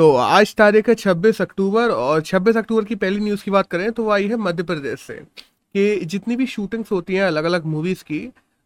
तो आज तारीख है 26 अक्टूबर और 26 अक्टूबर की पहली न्यूज़ की बात करें तो वो आई है मध्य प्रदेश से, कि जितनी भी शूटिंग्स होती हैं अलग अलग मूवीज़ की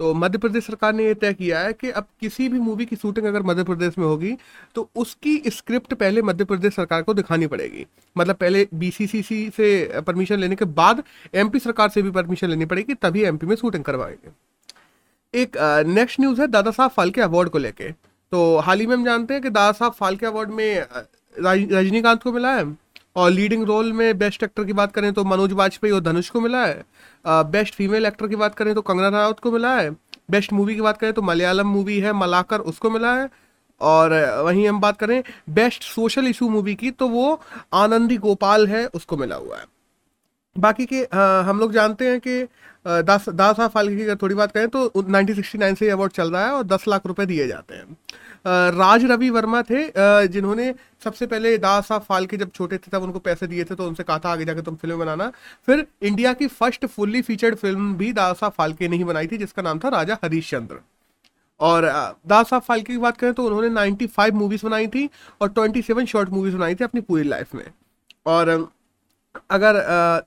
तो मध्य प्रदेश सरकार ने यह तय किया है कि अब किसी भी मूवी की शूटिंग अगर मध्य प्रदेश में होगी तो उसकी स्क्रिप्ट पहले मध्य प्रदेश सरकार को दिखानी पड़ेगी। मतलब पहले बीसीसीसी से परमिशन लेने के बाद एमपी सरकार से भी परमिशन लेनी पड़ेगी, तभी एमपी में शूटिंग करवाएँगे। एक नेक्स्ट न्यूज़ है दादा साहब फाल्के अवार्ड को लेके। तो हाल ही में हम जानते हैं कि दादा साहब फाल्के अवार्ड में रजनीकांत को मिला है? और लीडिंग रोल में बेस्ट एक्टर की बात करें तो मनोज वाजपेयी और धनुष को मिला है। बेस्ट फीमेल एक्टर की बात करें तो कंगना रावत को मिला है। बेस्ट मूवी की बात करें तो मलयालम मूवी है, मलाकर उसको मिला है। और वहीं हम बात करें बेस्ट सोशल इशू मूवी की तो वो आनंदी गोपाल है, उसको मिला हुआ है। बाकी के आ, हम लोग जानते हैं कि दास दास साहब फाल्के की अगर थोड़ी बात करें तो 1969 से ये अवार्ड चल रहा है और 10 लाख रुपए दिए जाते हैं। राज रवि वर्मा थे जिन्होंने सबसे पहले दास साहब फाल्के जब छोटे थे तब उनको पैसे दिए थे तो उनसे कहा था आगे जाके तुम फ़िल्म बनाना। फिर इंडिया की फ़र्स्ट फुल्ली फीचर्ड फ़िल्म भी दास साहब फाल्के ने ही बनाई थी जिसका नाम था राजा हरीश चंद्र और दास साहब फाल्के की बात करें तो उन्होंने 95 मूवीज़ बनाई थी और 27 शॉर्ट मूवीज़ बनाई थी अपनी पूरी लाइफ में। और अगर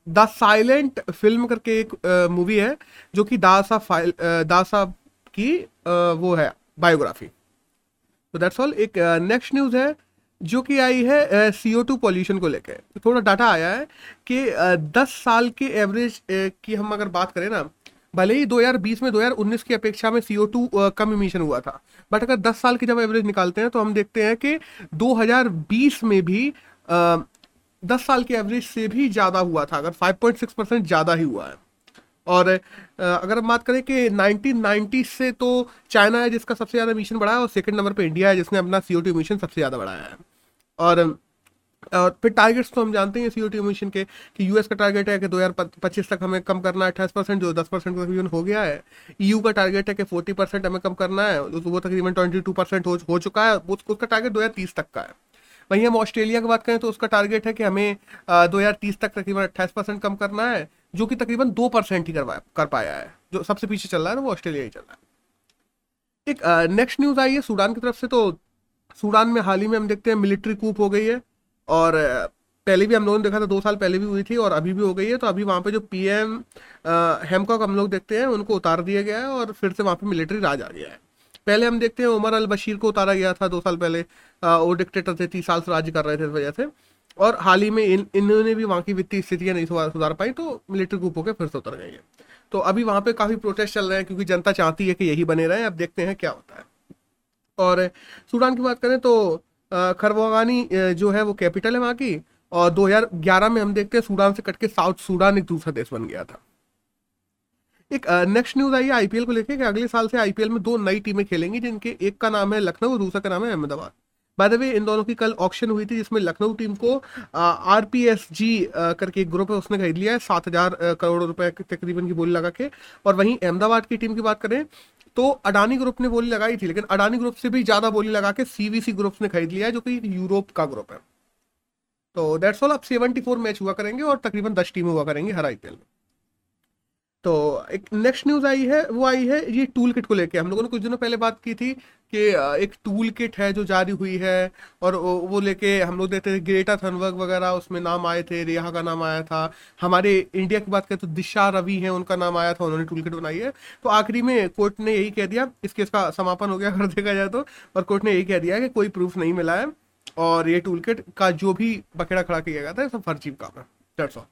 द साइलेंट फ़िल्म करके एक मूवी है, जो कि दासा फ़ाइल दासा की वो है, बायोग्राफी। तो दैट्स ऑल एक नेक्स्ट न्यूज़ है, जो कि आई है सी ओ टू पॉल्यूशन को लेकर तो थोड़ा डाटा आया है कि दस साल के एवरेज की हम अगर बात करें ना, भले ही 2020 में 2019 की अपेक्षा में सी कम इमिशन हुआ था बट अगर 10 साल की जब एवरेज निकालते हैं तो हम देखते हैं कि 2020 में भी दस साल के एवरेज से भी ज़्यादा हुआ था अगर 5.6 परसेंट ज़्यादा ही हुआ है। और अगर हम बात करें कि 1990 से तो चाइना है जिसका सबसे ज़्यादा मिशन बढ़ा है और सेकंड नंबर पे इंडिया है जिसने अपना सी ओ टी मिशन सबसे ज़्यादा बढ़ाया है। और और फिर टारगेट्स तो हम जानते हैं सी ओ मिशन के कि यूएस का टारगेट है कि 2025 तक हमें कम करना है अट्ठाईस परसेंट जो दस परसेंट का तकरीबन हो गया है। ईयू का टारगेट है कि 40 परसेंट हमें कम करना है वो तकरीबन 22 परसेंट हो, हो चुका है उसका टारगेट 2030 तक का है। वहीं हम ऑस्ट्रेलिया की बात करें तो उसका टारगेट है कि हमें दो हज़ार तीस तक तकरीबन अट्ठाईस परसेंट कम करना है, जो कि तकरीबन दो परसेंट ही करवा कर पाया है, जो सबसे पीछे चल रहा है ना, वो ऑस्ट्रेलिया ही चल रहा है। एक नेक्स्ट न्यूज़ आई है सूडान की तरफ़ से तो सूडान में हाल ही में हम देखते हैं मिलिट्री कूप हो गई है, और पहले भी हम लोगों ने देखा था, दो साल पहले भी हुई थी, और अभी भी हो गई है तो अभी वहाँ पे जो पी एम हेमकॉक हम लोग देखते हैं, उनको उतार दिया गया है, और फिर से वहाँ पे मिलिट्री राज आ गया है। पहले हम देखते हैं उमर अल बशीर को उतारा गया था दो साल पहले। वो डिक्टेटर थे, तीस साल से राज्य कर रहे थे इस वजह से। और हाल ही में इन, इन्होंने भी वहाँ की वित्तीय स्थितियाँ नहीं सुधार पाई तो मिलिट्री ग्रुप होकर फिर से उतर गई है। तो अभी वहाँ पे काफ़ी प्रोटेस्ट चल रहे हैं, क्योंकि जनता चाहती है कि यही बने रहे। अब देखते हैं क्या होता है। और सूडान की बात करें तो खरवानी जो है वो कैपिटल है वहाँ की। और 2011 में हम देखते हैं सूडान से कट के साउथ सूडान एक दूसरा देश बन गया था। एक नेक्स्ट न्यूज़ आई है आईपीएल को लेकर अगले साल से आईपीएल में दो नई टीमें खेलेंगी, जिनके एक का नाम है लखनऊ और दूसरा का नाम है अहमदाबाद। बाय द वे इन दोनों की कल ऑक्शन हुई थी, जिसमें लखनऊ टीम को आर पी एस जी करके एक ग्रुप है, उसने खरीद लिया है, सात हज़ार करोड़ रुपए तकरीबन की बोली लगा के। और वहीं अहमदाबाद की टीम की बात करें तो अडानी ग्रुप ने बोली लगाई थी, लेकिन अडानी ग्रुप से भी ज़्यादा बोली लगा के सीवीसी ग्रुप ने खरीद लिया है, जो कि यूरोप का ग्रुप है। तो डेट्स ऑल अब सेवेंटी फोर मैच हुआ करेंगे और तकरीबन दस टीमें हुआ करेंगे हर आईपीएल में। तो एक नेक्स्ट न्यूज़ आई है, वो आई है ये टूल किट को लेके। हम लोगों ने कुछ दिनों पहले बात की थी कि एक टूल किट है जो जारी हुई है और वो लेके हम लोग देखते थे ग्रेटा थनवर्ग वगैरह, उसमें नाम आए थे रेहा का नाम आया था। हमारे इंडिया की बात करें तो दिशा रवि है, उनका नाम आया था, उन्होंने टूल किट बनाई है। तो आखिरी में कोर्ट ने यही कह दिया, इस केस का समापन हो गया अगर देखा जाए तो और कोर्ट ने यही कह दिया कि कोई प्रूफ नहीं मिला है और ये टूल किट का जो भी बकेड़ा खड़ा किया गया था सब फर्जी काम है। डेट्स ऑल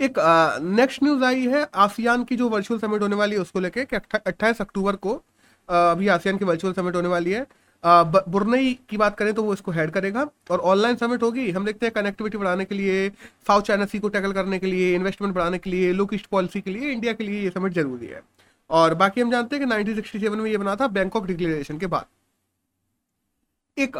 एक नेक्स्ट न्यूज़ आई है, आसियान की जो वर्चुअल समिट होने वाली है, उसको लेके कि अट्ठाईस अक्टूबर को अभी आसियान की वर्चुअल समिट होने वाली है। बुरनई की बात करें तो वो इसको हेड करेगा और ऑनलाइन समिट होगी। हम देखते हैं कनेक्टिविटी बढ़ाने के लिए साउथ चाइना सी को टैकल करने के लिए इन्वेस्टमेंट बढ़ाने के लिए लो ईस्ट पॉलिसी के लिए इंडिया के लिए ये समिट ज़रूरी है। और बाकी हम जानते हैं कि 1967 में ये बना था बैंकॉक डिक्लेरेशन के बाद। एक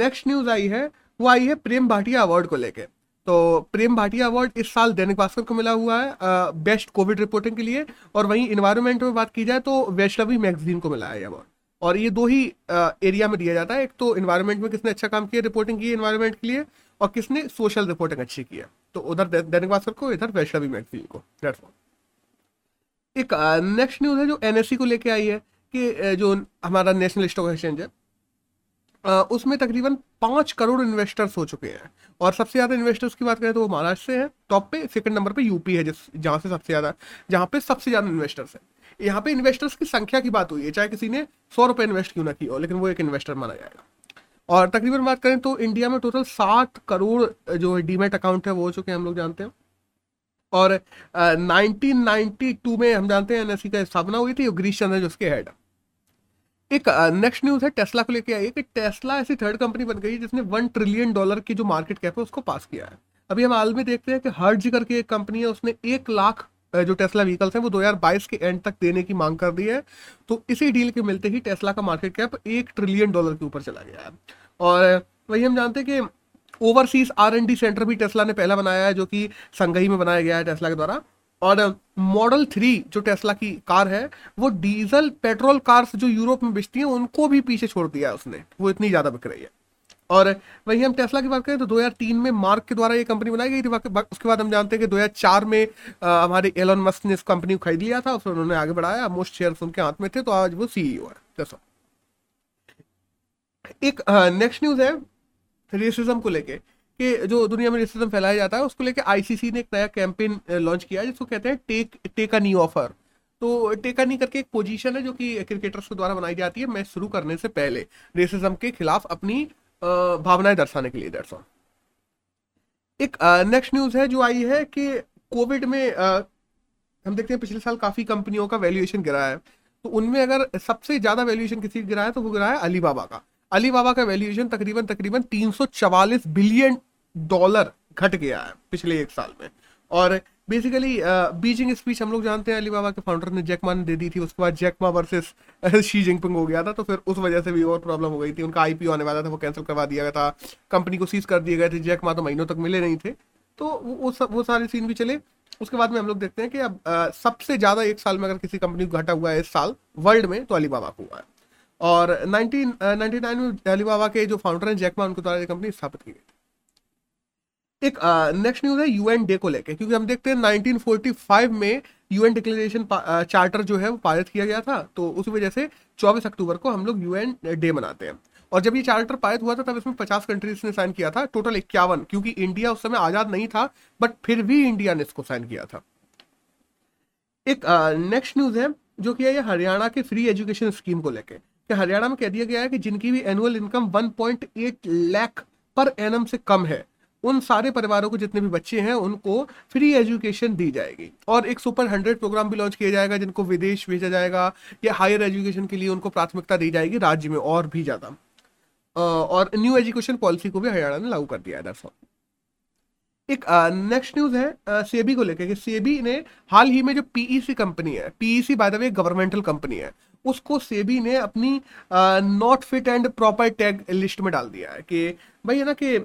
नेक्स्ट न्यूज़ आई है, वो आई है प्रेम भाटिया अवार्ड को लेकर तो प्रेम भाटिया अवार्ड इस साल दैनिक भास्कर को मिला हुआ है बेस्ट कोविड रिपोर्टिंग के लिए। और वहीं इन्वायरमेंट में बात की जाए तो वैष्णवी मैगजीन को मिला है अवार्ड और ये दो ही एरिया में दिया जाता है। एक तो इन्वायरमेंट में किसने अच्छा काम किया रिपोर्टिंग की इन्वायरमेंट के लिए, और किसने सोशल रिपोर्टिंग अच्छी की है। तो उधर दैनिक भास्कर को, इधर वैष्णवी मैगजीन को एक नेक्स्ट न्यूज़ है जो एनएससी को लेके आई है कि जो हमारा नेशनल स्टॉक एक्सचेंज है उसमें तकरीबन पाँच करोड़ इन्वेस्टर्स हो चुके हैं। और सबसे ज़्यादा इन्वेस्टर्स की बात करें तो वो महाराष्ट्र से है। टॉप पे सेकंड नंबर पे यूपी है, जिस, जहाँ से सबसे ज़्यादा, जहाँ पे सबसे ज़्यादा इन्वेस्टर्स है। यहाँ पे इन्वेस्टर्स की संख्या की बात हुई है, चाहे किसी ने सौ रुपये इन्वेस्ट क्यों ना की हो, लेकिन वो एक इन्वेस्टर माना जाएगा। और तकरीबन बात करें तो इंडिया में टोटल सात करोड़ जो है डीमेट अकाउंट है, वो हो चुके हैं, हम लोग जानते हैं। और नाइनटीन में हम जानते हैं एनएससी का स्थापना हुई थी ग्रीश चंद्र जो उसके हेड एक नेक्स्ट न्यूज़ है टेस्ला को लेके आई है कि टेस्ला ऐसी थर्ड कंपनी बन गई है जिसने वन ट्रिलियन डॉलर की जो मार्केट कैप है उसको पास किया है। अभी हम हाल में देखते हैं कि हर्ज करके एक कंपनी है, उसने एक लाख जो टेस्ला व्हीकल्स हैं, वो 2022 के एंड तक देने की मांग कर दी है। तो इसी डील के मिलते ही टेस्ला का मार्केट कैप एक ट्रिलियन डॉलर के ऊपर चला गया है। और, वही हम जानते हैं कि overseas R N D centre भी टेस्ला ने पहला बनाया है, जो कि संगई में बनाया गया है टेस्ला के द्वारा। और मॉडल थ्री जो टेस्ला की कार है, वो डीजल पेट्रोल कार्स जो यूरोप में बेचती हैं, उनको भी पीछे छोड़ दिया है उसने। वो इतनी ज़्यादा बिक रही है। और वही हम टेस्ला की बात करें तो 2003 में मार्क के द्वारा ये कंपनी बनाई गई थी। उसके बाद हम जानते हैं कि 2004 में हमारे एलन मस्क ने इस कंपनी को खरीद लिया था, उसमें उन्होंने आगे बढ़ाया। मोस्ट शेयर उनके हाथ में थे तो आज वो सीईओ है। जैसा एक नेक्स्ट न्यूज़ है रेसिज्म को लेके। कि जो दुनिया में रेसिज्म फैलाया जाता है उसको लेके आईसीसी ने एक नया कैंपेन लॉन्च किया है जिसको कहते हैं take take a new offer तो टेक अ नी करके एक पोजीशन है जो कि क्रिकेटर्स के द्वारा बनाई जाती है मैच शुरू करने से पहले रेसिज्म के खिलाफ अपनी भावनाएँ दर्शाने के लिए दर्शा एक नेक्स्ट न्यूज़ है जो आई है कि कोविड में आ, हम देखते हैं पिछले साल काफ़ी कंपनियों का वैल्यूएशन गिरा है। तो उनमें अगर सबसे ज़्यादा वैल्यूएशन किसी गिरा है तो वो गिरा है अलीबाबा का। अलीबाबा का वैल्यूएशन तकरीबन तकरीबन 344 बिलियन डॉलर घट गया है पिछले एक साल में। और बेसिकली बीजिंग स्पीच हम लोग जानते हैं, अलीबाबा के फाउंडर ने जैकमा ने दे दी थी, उसके बाद जैकमा वर्सेस शी जिंगपिंग हो गया था तो फिर उस वजह से भी और प्रॉब्लम हो गई थी। उनका आईपीओ आने वाला था, वो कैंसिल करवा दिया गया था कंपनी को सीज कर दिए गए थे। जैकमा तो महीनों तक मिले नहीं थे। तो वो वो सारे सीन भी चले। उसके बाद में हम लोग देखते हैं कि अब सबसे ज़्यादा एक साल में अगर किसी कंपनी को घटा हुआ है इस साल वर्ल्ड में तो अलीबाबा को हुआ है। और 1999 में अलीबाबा के जो फाउंडर हैं जैकमा उनके द्वारा कंपनी स्थापित की गई एक नेक्स्ट न्यूज़ है यूएन डे को लेके, क्योंकि हम देखते हैं 1945 में यूएन डिक्लेरेशन चार्टर जो है वो पारित किया गया था तो उस वजह से 24 अक्टूबर को हम लोग यूएन डे मनाते हैं। और जब ये चार्टर पारित हुआ था, तब इसमें 50 कंट्रीज़ ने साइन किया था टोटल इक्यावन, क्योंकि इंडिया उस समय आज़ाद नहीं था बट फिर भी इंडिया ने इसको साइन किया था। एक नेक्स्ट न्यूज़ है, जो कि है हरियाणा के फ्री एजुकेशन स्कीम को लेके। कि हरियाणा में कह दिया गया है कि जिनकी भी annual income 1.8 lakh per annum से कम है, उन सारे परिवारों को जितने भी बच्चे हैं, उनको फ्री एजुकेशन दी जाएगी। और एक सुपर हंड्रेड प्रोग्राम भी लॉन्च किया जाएगा, जिनको विदेश भेजा जाएगा, या हायर एजुकेशन के लिए उनको प्राथमिकता दी जाएगी राज्य में और भी ज़्यादा। और न्यू एजुकेशन पॉलिसी को भी हरियाणा ने लागू कर दिया है दरअसल एक नेक्स्ट न्यूज़ है सेबी को लेकर कि। सेबी ने हाल ही में जो पीईसी कंपनी है PEC by the way governmental company है उसको सेबी ने अपनी not fit and proper tag list में डाल दिया है कि भाई है ना कि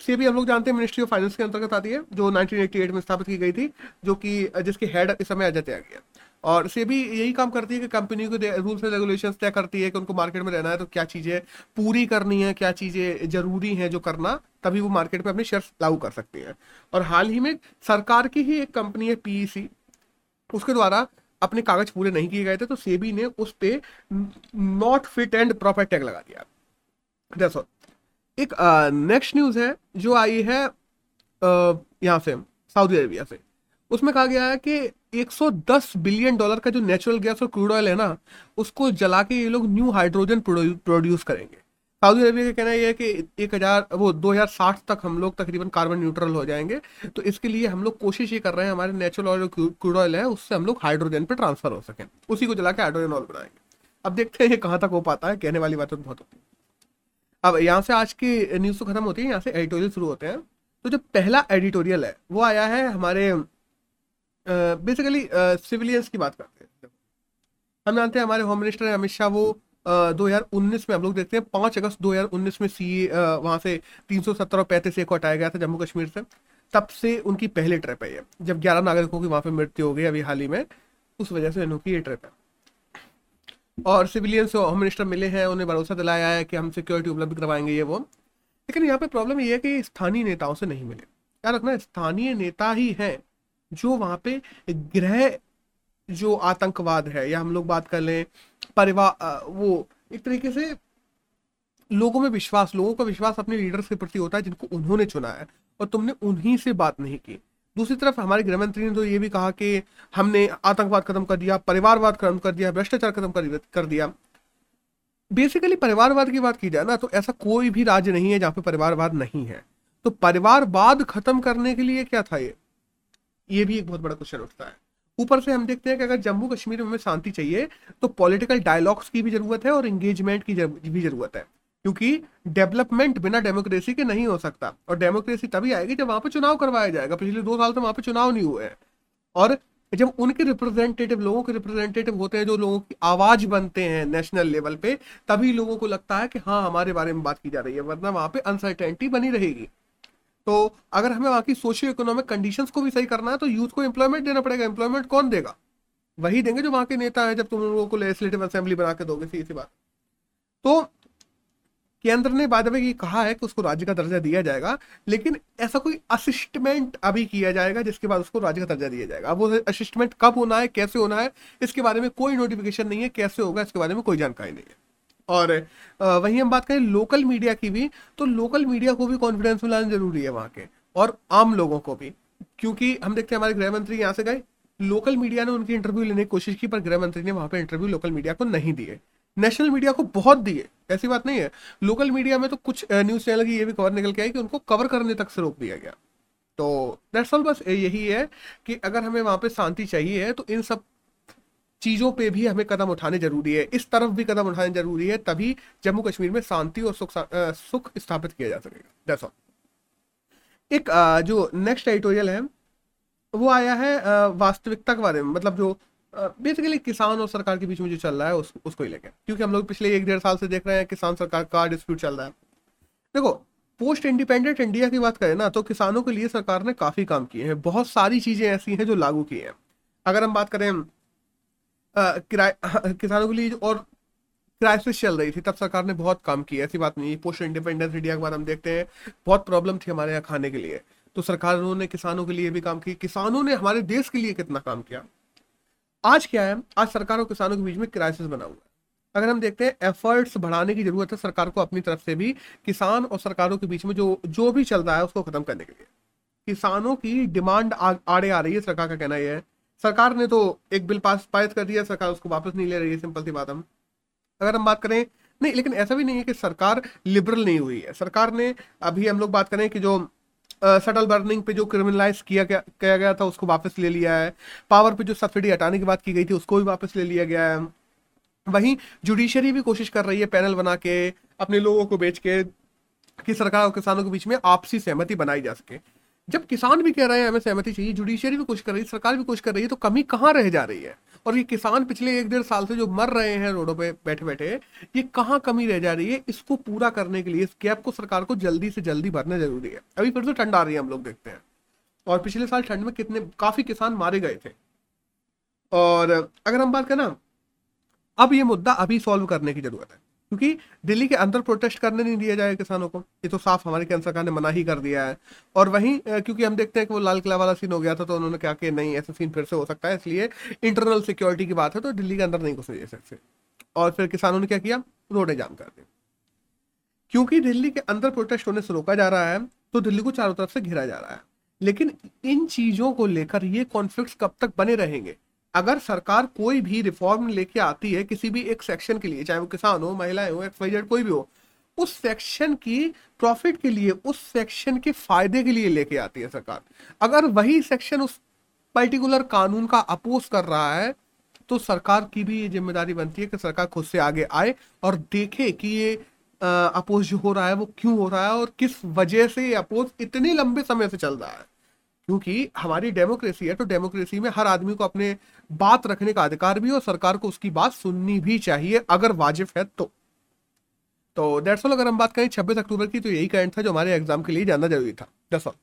सेबी हम लोग जानते हैं मिनिस्ट्री ऑफ़ फाइनेंस के अंतर्गत आती है, जो 1988 में स्थापित की गई थी, जो कि जिसके हेड इस समय अजय त्यागी है। और सेबी यही काम करती है कि कंपनी को रूल्स एंड रेगुलेशंस तय करती है कि उनको मार्केट में रहना है तो क्या चीज़ें पूरी करनी है, क्या चीज़ें ज़रूरी हैं जो करना, तभी वो मार्केट में अपने शेयर लागू कर सकती है। और हाल ही में सरकार की ही एक कंपनी है पीईसी उसके द्वारा अपने कागज़ पूरे नहीं किए गए थे तो सेबी ने उस पर not fit and proper tag लगा दिया। दैट्स एक नेक्स्ट न्यूज़ है, जो आई है यहाँ से सऊदी अरेबिया से। उसमें कहा गया है कि 110 बिलियन डॉलर का जो नेचुरल गैस और क्रूड ऑयल है ना, उसको जला के ये लोग न्यू हाइड्रोजन प्रोड्यूस करेंगे। सऊदी अरबिया का कहना यह है कि एक हज़ार, वो 2060 तक हम लोग तकरीबन कार्बन न्यूट्रल हो जाएँगे। तो इसके लिए हम लोग कोशिश ये कर रहे हैं, हमारे नेचुरल ऑयल क्रूड ऑयल है, उससे हम लोग हाइड्रोजन पे ट्रांसफ़र हो सकें। उसी को जला के हाइड्रोजन ऑयल बनाएँगे। अब देखते हैं ये कहाँ तक हो पाता है, कहने वाली बातें तो बहुत होती है। अब यहाँ से आज की न्यूज़ तो खत्म होती है, यहाँ से एडिटोरियल शुरू होते हैं। तो जो पहला एडिटोरियल है, वो आया है हमारे बेसिकली सिविलियंस की बात करते हैं। हम जानते हैं हमारे होम मिनिस्टर अमित शाह, वो 2019 में हम लोग देखते हैं, पाँच अगस्त 2019 में सी वहाँ से 370 और पैंतीस को हटाया गया था जम्मू कश्मीर से। तब से उनकी पहले ट्रिप है ये। जब 11 नागरिकों की वहाँ पे मृत्यु हो गई अभी हाल ही में, उस वजह से इन्होंने ये ट्रिप है। और सिविलियंस होम मिनिस्टर मिले हैं, उन्हें भरोसा दिलाया है कि हम सिक्योरिटी उपलब्ध करवाएँगे ये वो। लेकिन यहाँ पे प्रॉब्लम ये है कि स्थानीय नेताओं से नहीं मिले। याद रखना, स्थानीय नेता ही हैं जो वहाँ पे गृह जो आतंकवाद है, या हम लोग बात कर लें परिवार वो एक तरीके से लोगों में विश्वास, लोगों का विश्वास अपने लीडर्स के प्रति होता है जिनको उन्होंने चुना है और तुमने उन्हीं से बात नहीं की। दूसरी तरफ़ हमारे गृह मंत्री ने तो ये भी कहा कि हमने आतंकवाद खत्म कर दिया, परिवारवाद खत्म कर दिया, भ्रष्टाचार खत्म कर दिया बेसिकली परिवारवाद की बात की जाए ना तो ऐसा कोई भी राज्य नहीं है जहाँ पे परिवारवाद नहीं है। तो परिवारवाद खत्म करने के लिए क्या था ये? ये भी एक बहुत बड़ा क्वेश्चन उठता है। ऊपर से हम देखते हैं कि अगर जम्मू कश्मीर में शांति चाहिए तो पॉलिटिकल डायलॉग्स की भी ज़रूरत है और एंगेजमेंट की भी ज़रूरत है। क्योंकि डेवलपमेंट बिना डेमोक्रेसी के नहीं हो सकता। और डेमोक्रेसी तभी आएगी जब वहाँ पर चुनाव करवाया जाएगा। पिछले दो साल से वहाँ पर चुनाव नहीं हुए हैं। और जब उनके रिप्रेजेंटेटिव लोगों के रिप्रेजेंटेटिव होते हैं, जो लोगों की आवाज़ बनते हैं नेशनल लेवल पे, तभी लोगों को लगता है कि हाँ हमारे बारे में बात की जा रही है, वरना वहाँ पे अनसर्टेनिटी बनी रहेगी। तो अगर हमें वहाँ की सोशियो इकोनॉमिक कंडीशन को भी सही करना है तो यूथ को एम्प्लॉयमेंट देना पड़ेगा। एम्प्लॉयमेंट कौन देगा? वही देंगे जो वहाँ के नेता है, जब तुम लोगों को लेजिस्लेटिव असेंबली बना के दोगे सी बात। तो केंद्र ने बाद में ये कहा है कि उसको राज्य का दर्जा दिया जाएगा, लेकिन ऐसा कोई असिस्टमेंट अभी किया जाएगा जिसके बाद उसको राज्य का दर्जा दिया जाएगा। अब वो असिस्टमेंट कब होना है, कैसे होना है, इसके बारे में कोई नोटिफिकेशन नहीं है, कैसे होगा, इसके बारे में कोई जानकारी नहीं है। और वहीं हम बात करें लोकल मीडिया की भी तो लोकल मीडिया को भी कॉन्फिडेंस में लाना ज़रूरी है वहाँ के, और आम लोगों को भी, क्योंकि हम देखते हैं हमारे गृह मंत्री यहाँ से गए लोकल मीडिया ने उनकी इंटरव्यू लेने की कोशिश की, पर गृह मंत्री ने वहाँ पर इंटरव्यू लोकल मीडिया को नहीं दिए। नेशनल मीडिया को बहुत दिए, ऐसी बात नहीं है। लोकल मीडिया में तो कुछ न्यूज़ चैनल की ये भी खबर निकल के आई कि उनको कवर करने तक से रोक दिया गया। तो ऑल बस यही है कि अगर हमें वहाँ पे शांति चाहिए तो इन सब चीज़ों पे भी हमें कदम उठाने ज़रूरी है। इस तरफ़ भी कदम उठाने ज़रूरी है तभी जम्मू कश्मीर में शांति और सुख सुख स्थापित किया जा सकेगा। दैट्स ऑल एक जो नेक्स्ट एडिटोरियल है वो आया है वास्तविकता के बारे में। मतलब जो बेसिकली किसान और सरकार के बीच में जो चल रहा है उस, उसको ही लेकर क्योंकि हम लोग पिछले एक डेढ़ साल से देख रहे हैं किसान सरकार का डिस्प्यूट चल रहा है। देखो पोस्ट इंडिपेंडेंट इंडिया की बात करें ना तो किसानों के लिए सरकार ने काफ़ी काम किए हैं। बहुत सारी चीज़ें ऐसी हैं जो लागू की हैं। अगर हम बात करें किसानों के लिए और क्राइसिस चल रही थी, तब सरकार ने बहुत काम किया, ऐसी बात नहीं पोस्ट इंडिपेंडेंस इंडिया के बाद हम देखते हैं, बहुत प्रॉब्लम थी हमारे यहाँ खाने के लिए। तो सरकार ने किसानों के लिए भी काम किया। किसानों ने हमारे देश के लिए कितना काम किया? आज क्या है, आज सरकार और किसानों के बीच में क्राइसिस बना हुआ है। अगर हम देखते हैं एफर्ट्स बढ़ाने की ज़रूरत है सरकार को अपनी तरफ़ से भी, किसान और सरकारों के बीच में जो जो भी चल रहा है, उसको खत्म करने के लिए। किसानों की डिमांड आड़े आ रही है, सरकार का कहना यह है। सरकार ने तो एक बिल पास पास कर दिया सरकार उसको वापस नहीं ले रही है, सिंपल सी बात हम। अगर हम बात करें, नहीं, लेकिन ऐसा भी नहीं है कि सरकार लिबरल नहीं हुई है। सरकार ने, अभी हम लोग बात करें कि जो सटल बर्निंग पे जो क्रिमिनलाइज किया गया किया गया था, उसको वापस ले लिया है। पावर पे जो सब्सिडी हटाने की बात की गई थी, उसको भी वापस ले लिया गया है। वहीं जुडिशरी भी कोशिश कर रही है पैनल बना के, अपने लोगों को बेच के, कि सरकार और किसानों के बीच में आपसी सहमति बनाई जा सके। जब किसान भी कह रहे हैं, हमें सहमति चाहिए जुडिशियरी भी कुछ कर रही है, सरकार भी कुछ कर रही है तो कमी कहाँ रह जा रही है? और ये किसान पिछले एक डेढ़ साल से जो मर रहे हैं, रोडों पे बैठे बैठे ये कहाँ कमी रह जा रही है? इसको पूरा करने के लिए, इस गैप को सरकार को जल्दी से जल्दी भरना ज़रूरी है। अभी फिर से ठंड आ रही है, हम लोग देखते हैं। और पिछले साल ठंड में कितने, काफ़ी किसान मारे गए थे। और अगर हम बात करें ना, अब ये मुद्दा अभी सॉल्व करने की ज़रूरत है। क्योंकि दिल्ली के अंदर प्रोटेस्ट करने नहीं दिया जाएगा किसानों को। ये तो साफ़ हमारी केंद्र सरकार ने मना ही कर दिया है। और वहीं क्योंकि हम देखते हैं कि वो लाल किला वाला सीन हो गया था तो उन्होंने कहा कि नहीं, ऐसा सीन फिर से हो सकता है, इसलिए इंटरनल सिक्योरिटी की बात है तो दिल्ली के अंदर नहीं घुसे जा सकते और फिर किसानों ने क्या किया? रोडे जाम कर दी क्योंकि दिल्ली के अंदर प्रोटेस्ट होने से रोका जा रहा है तो दिल्ली को चारों तरफ़ से घिरा जा रहा है। लेकिन इन चीज़ों को लेकर ये कॉन्फ्लिक्ट कब तक बने रहेंगे? अगर सरकार कोई भी रिफॉर्म लेके आती है किसी भी एक सेक्शन के लिए, चाहे वो किसान हो महिलाएँ हो एक्स कोई भी हो, उस सेक्शन की प्रॉफिट के लिए, उस सेक्शन के फ़ायदे के लिए लेके आती है सरकार। अगर वही सेक्शन उस पर्टिकुलर कानून का अपोज कर रहा है तो सरकार की भी ये ज़िम्मेदारी बनती है कि सरकार खुद से आगे आए और देखे कि ये अपोज जो हो रहा है, वो क्यों हो रहा है और किस वजह से ये अपोज इतने लंबे समय से चल रहा है। क्योंकि हमारी डेमोक्रेसी है तो डेमोक्रेसी में हर आदमी को अपने बात रखने का अधिकार भी और सरकार को उसकी बात सुननी भी चाहिए, अगर वाजिब है तो। तो दैट्स ऑल अगर हम बात करें 26 अक्टूबर की तो यही करंट था जो हमारे एग्ज़ाम के लिए जानना ज़रूरी था। That's all